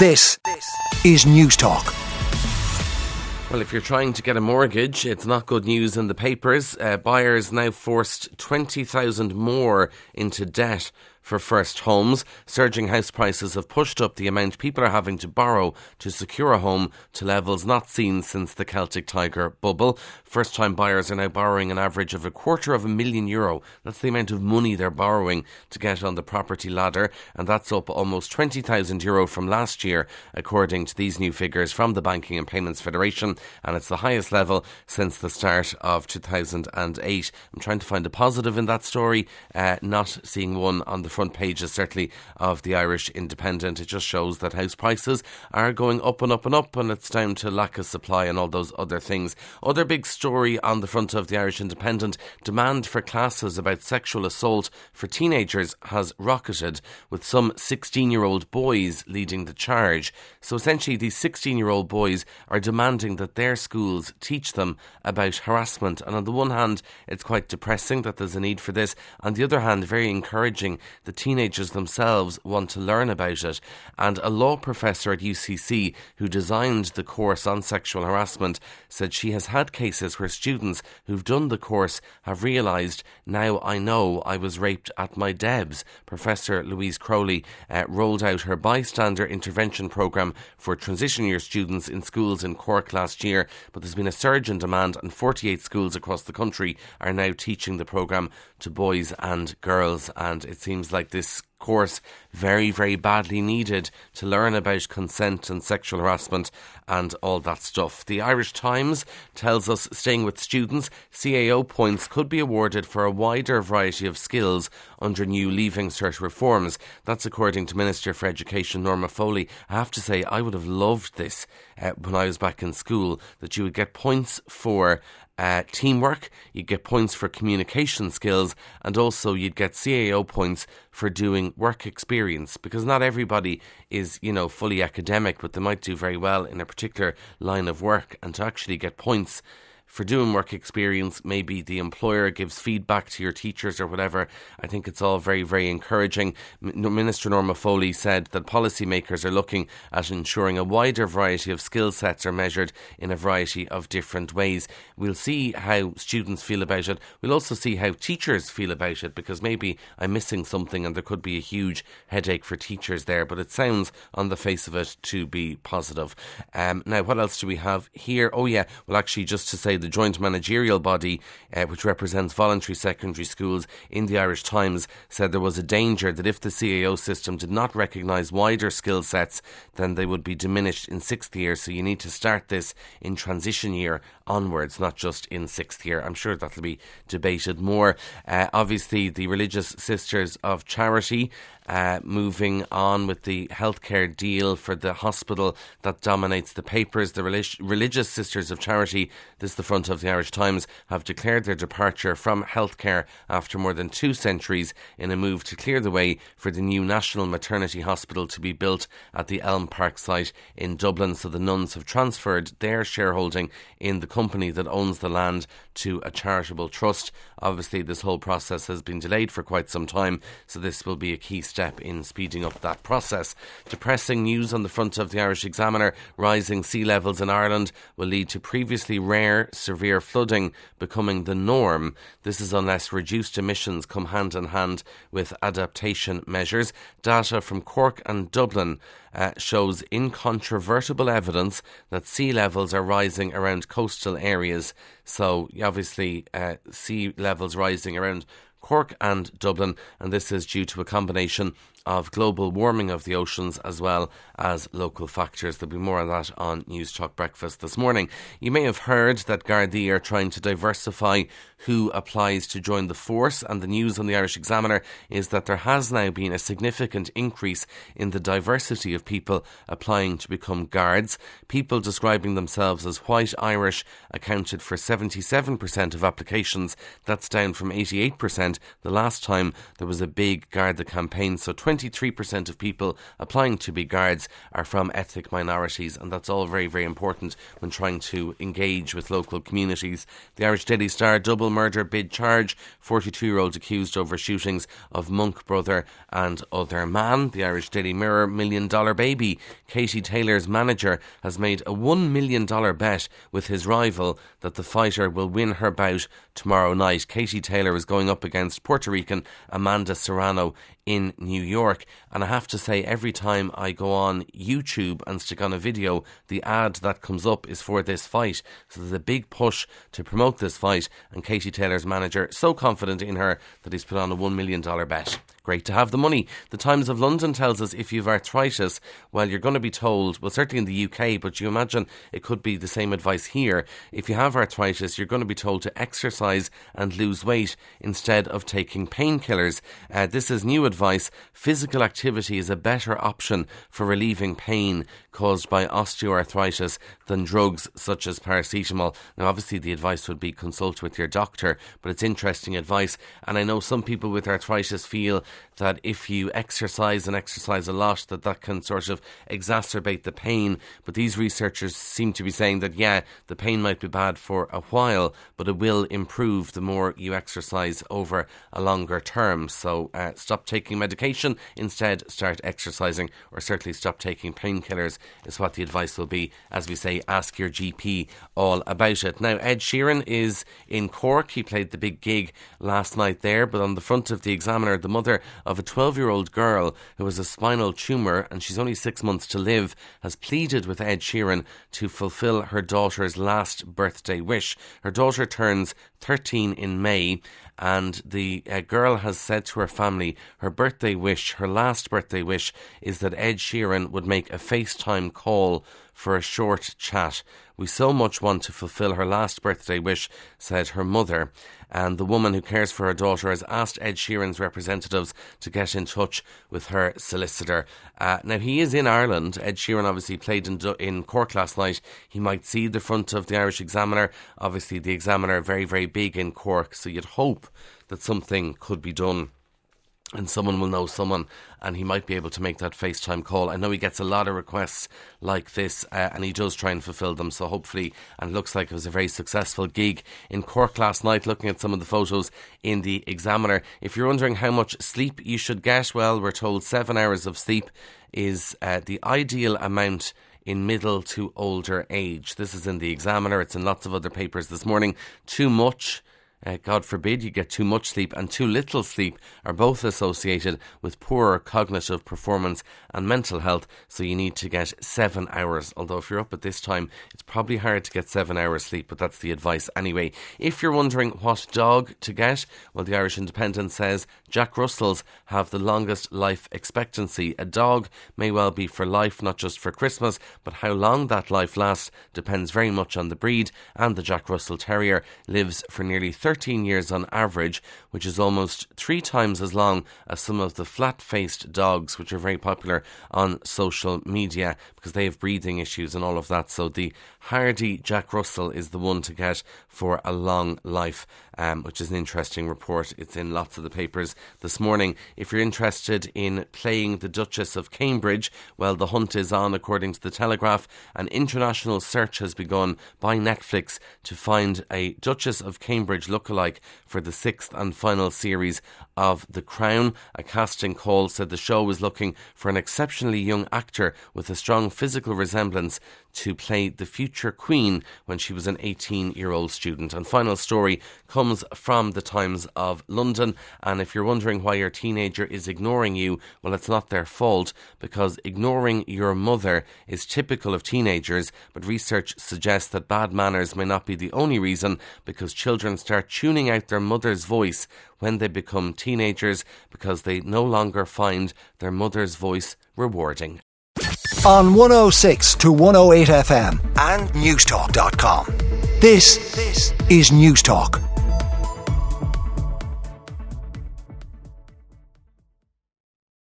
This is Newstalk. Well, if you're trying to get a mortgage, it's not good news in the papers. Uh, buyers now forced 20,000 more into debt for first homes. Surging house prices have pushed up the amount people are having to borrow to secure a home to levels not seen since the Celtic Tiger bubble. First time buyers are now borrowing an average of a quarter of a million euro. That's the amount of money they're borrowing to get on the property ladder, and that's up almost 20,000 euro from last year, according to these new figures from the Banking and Payments Federation, and it's the highest level since the start of 2008. I'm trying to find a positive in that story, uh, not seeing one on the front pages, certainly, of the Irish Independent. It just shows that house prices are going up and up and up, and it's down to lack of supply and all those other things. Other big story on the front of the Irish Independent demand for classes about sexual assault for teenagers has rocketed, with some 16 year old boys leading the charge. So essentially, these 16 year old boys are demanding that their schools teach them about harassment. And on the one hand, it's quite depressing that there's a need for this. On the other hand, very encouraging the teenagers themselves want to learn about it. And a law professor at UCC who designed the course on sexual harassment said she has had cases where students who've done the course have realised, now I know I was raped at my DEBS. Professor Louise Crowley uh, rolled out her bystander intervention programme for transition year students in schools in Cork last year, but there's been a surge in demand, and 48 schools across the country are now teaching the programme to boys and girls. And it seems like this course very, very badly needed to learn about consent and sexual harassment and all that stuff. The Irish Times tells us staying with students, CAO points could be awarded for a wider variety of skills under new Leaving Cert reforms. That's according to Minister for Education Norma Foley. I have to say, I would have loved this uh, when I was back in school, that you would get points for uh, teamwork, you'd get points for communication skills, and also you'd get CAO points for doing work experience because not everybody is, you know, fully academic, but they might do very well in a particular line of work, and to actually get points for doing work experience, maybe the employer gives feedback to your teachers or whatever. I think it's all very, very encouraging. Minister Norma Foley said that policymakers are looking at ensuring a wider variety of skill sets are measured in a variety of different ways. We'll see how students feel about it. We'll also see how teachers feel about it because maybe I'm missing something and there could be a huge headache for teachers there, but it sounds on the face of it to be positive. Um, now, what else do we have here? Oh, yeah, well, actually, just to say the joint managerial body, uh, which represents voluntary secondary schools in the Irish Times, said there was a danger that if the CAO system did not recognise wider skill sets, then they would be diminished in sixth year. So you need to start this in transition year onwards, not just in sixth year. I'm sure that'll be debated more. Uh, obviously, the Religious Sisters of Charity uh, moving on with the healthcare deal for the hospital that dominates the papers. The relig- Religious Sisters of Charity, this is the front of the Irish Times, have declared their departure from healthcare after more than two centuries in a move to clear the way for the new National Maternity Hospital to be built at the Elm Park site in Dublin. So the nuns have transferred their shareholding in the company that owns the land to a charitable trust. Obviously, this whole process has been delayed for quite some time, so this will be a key step in speeding up that process. Depressing news on the front of the Irish Examiner rising sea levels in Ireland will lead to previously rare severe flooding becoming the norm. This is unless reduced emissions come hand in hand with adaptation measures. Data from Cork and Dublin uh, shows incontrovertible evidence that sea levels are rising around coastal areas. So, obviously, uh, sea levels rising around Cork and Dublin, and this is due to a combination of global warming of the oceans as well as local factors. There'll be more on that on Newstalk Breakfast this morning. You may have heard that Gardaí are trying to diversify who applies to join the force, and the news on the Irish Examiner is that there has now been a significant increase in the diversity of people applying to become guards. People describing themselves as white Irish accounted for 77% of applications. That's down from 88% the last time there was a big Garda campaign. So 23% of people applying to be guards are from ethnic minorities, and that's all very, very important when trying to engage with local communities. The Irish Daily Star double murder bid charge 42 year old accused over shootings of Monk brother and other man. The Irish Daily Mirror million dollar baby. Katie Taylor's manager has made a $1 million bet with his rival that the fighter will win her bout tomorrow night. Katie Taylor is going up against Puerto Rican Amanda Serrano in New York. And I have to say, every time I go on YouTube and stick on a video, the ad that comes up is for this fight. So there's a big push to promote this fight. And Katie Taylor's manager, so confident in her that he's put on a $1 million bet. Great to have the money. The Times of London tells us if you've arthritis, well, you're going to be told, well, certainly in the UK, but you imagine it could be the same advice here. If you have arthritis, you're going to be told to exercise and lose weight instead of taking painkillers. Uh, this is new advice. Physical activity is a better option for relieving pain caused by osteoarthritis than drugs such as paracetamol. Now, obviously, the advice would be consult with your doctor, but it's interesting advice. And I know some people with arthritis feel that if you exercise and exercise a lot, that that can sort of exacerbate the pain. But these researchers seem to be saying that, yeah, the pain might be bad for a while, but it will improve the more you exercise over a longer term. So uh, stop taking medication, instead, start exercising, or certainly stop taking painkillers, is what the advice will be. As we say, ask your GP all about it. Now, Ed Sheeran is in Cork. He played the big gig last night there, but on the front of the Examiner, the mother of a 12 year old girl who has a spinal tumour and she's only six months to live has pleaded with Ed Sheeran to fulfil her daughter's last birthday wish. Her daughter turns 13 in May and the uh, girl has said to her family her birthday wish, her last birthday wish, is that Ed Sheeran would make a FaceTime call for a short chat. We so much want to fulfill her last birthday wish, said her mother. And the woman who cares for her daughter has asked Ed Sheeran's representatives to get in touch with her solicitor. Uh, now, he is in Ireland. Ed Sheeran obviously played in, in Cork last night. He might see the front of the Irish Examiner. Obviously, the Examiner very, very big in Cork, so you'd hope that something could be done and someone will know someone and he might be able to make that FaceTime call. I know he gets a lot of requests like this uh, and he does try and fulfill them. So hopefully, and looks like it was a very successful gig in Cork last night, looking at some of the photos in the Examiner. If you're wondering how much sleep you should get, well, we're told seven hours of sleep is uh, the ideal amount in middle to older age. This is in the Examiner, it's in lots of other papers this morning. Too much uh, God forbid you get too much sleep and too little sleep are both associated with poorer cognitive performance and mental health. So you need to get seven hours. Although if you're up at this time, it's probably hard to get seven hours sleep, but that's the advice anyway. If you're wondering what dog to get, well, the Irish Independent says Jack Russells have the longest life expectancy. A dog may well be for life, not just for Christmas, but how long that life lasts depends very much on the breed. And the Jack Russell Terrier lives for nearly 30 13 years on average, which is almost three times as long as some of the flat faced dogs, which are very popular on social media because they have breathing issues and all of that. So the hardy Jack Russell is the one to get for a long life um, which is an interesting report. It's in lots of the papers this morning. If you're interested in playing the Duchess of Cambridge, well, the hunt is on, according to the Telegraph. An international search has begun by Netflix to find a Duchess of Cambridge lookalike for the sixth and final series of The Crown. A casting call said the show was looking for an exceptionally young actor with a strong physical resemblance to play the future Queen when she was an 18 year old student. And final story comes from the Times of London. And if you're wondering why your teenager is ignoring you, well, it's not their fault because ignoring your mother is typical of teenagers. But research suggests that bad manners may not be the only reason because children start tuning out their mother's voice when they become teenagers because they no longer find their mother's voice rewarding. On 106 to 108 FM and Newstalk.com. This, is Newstalk.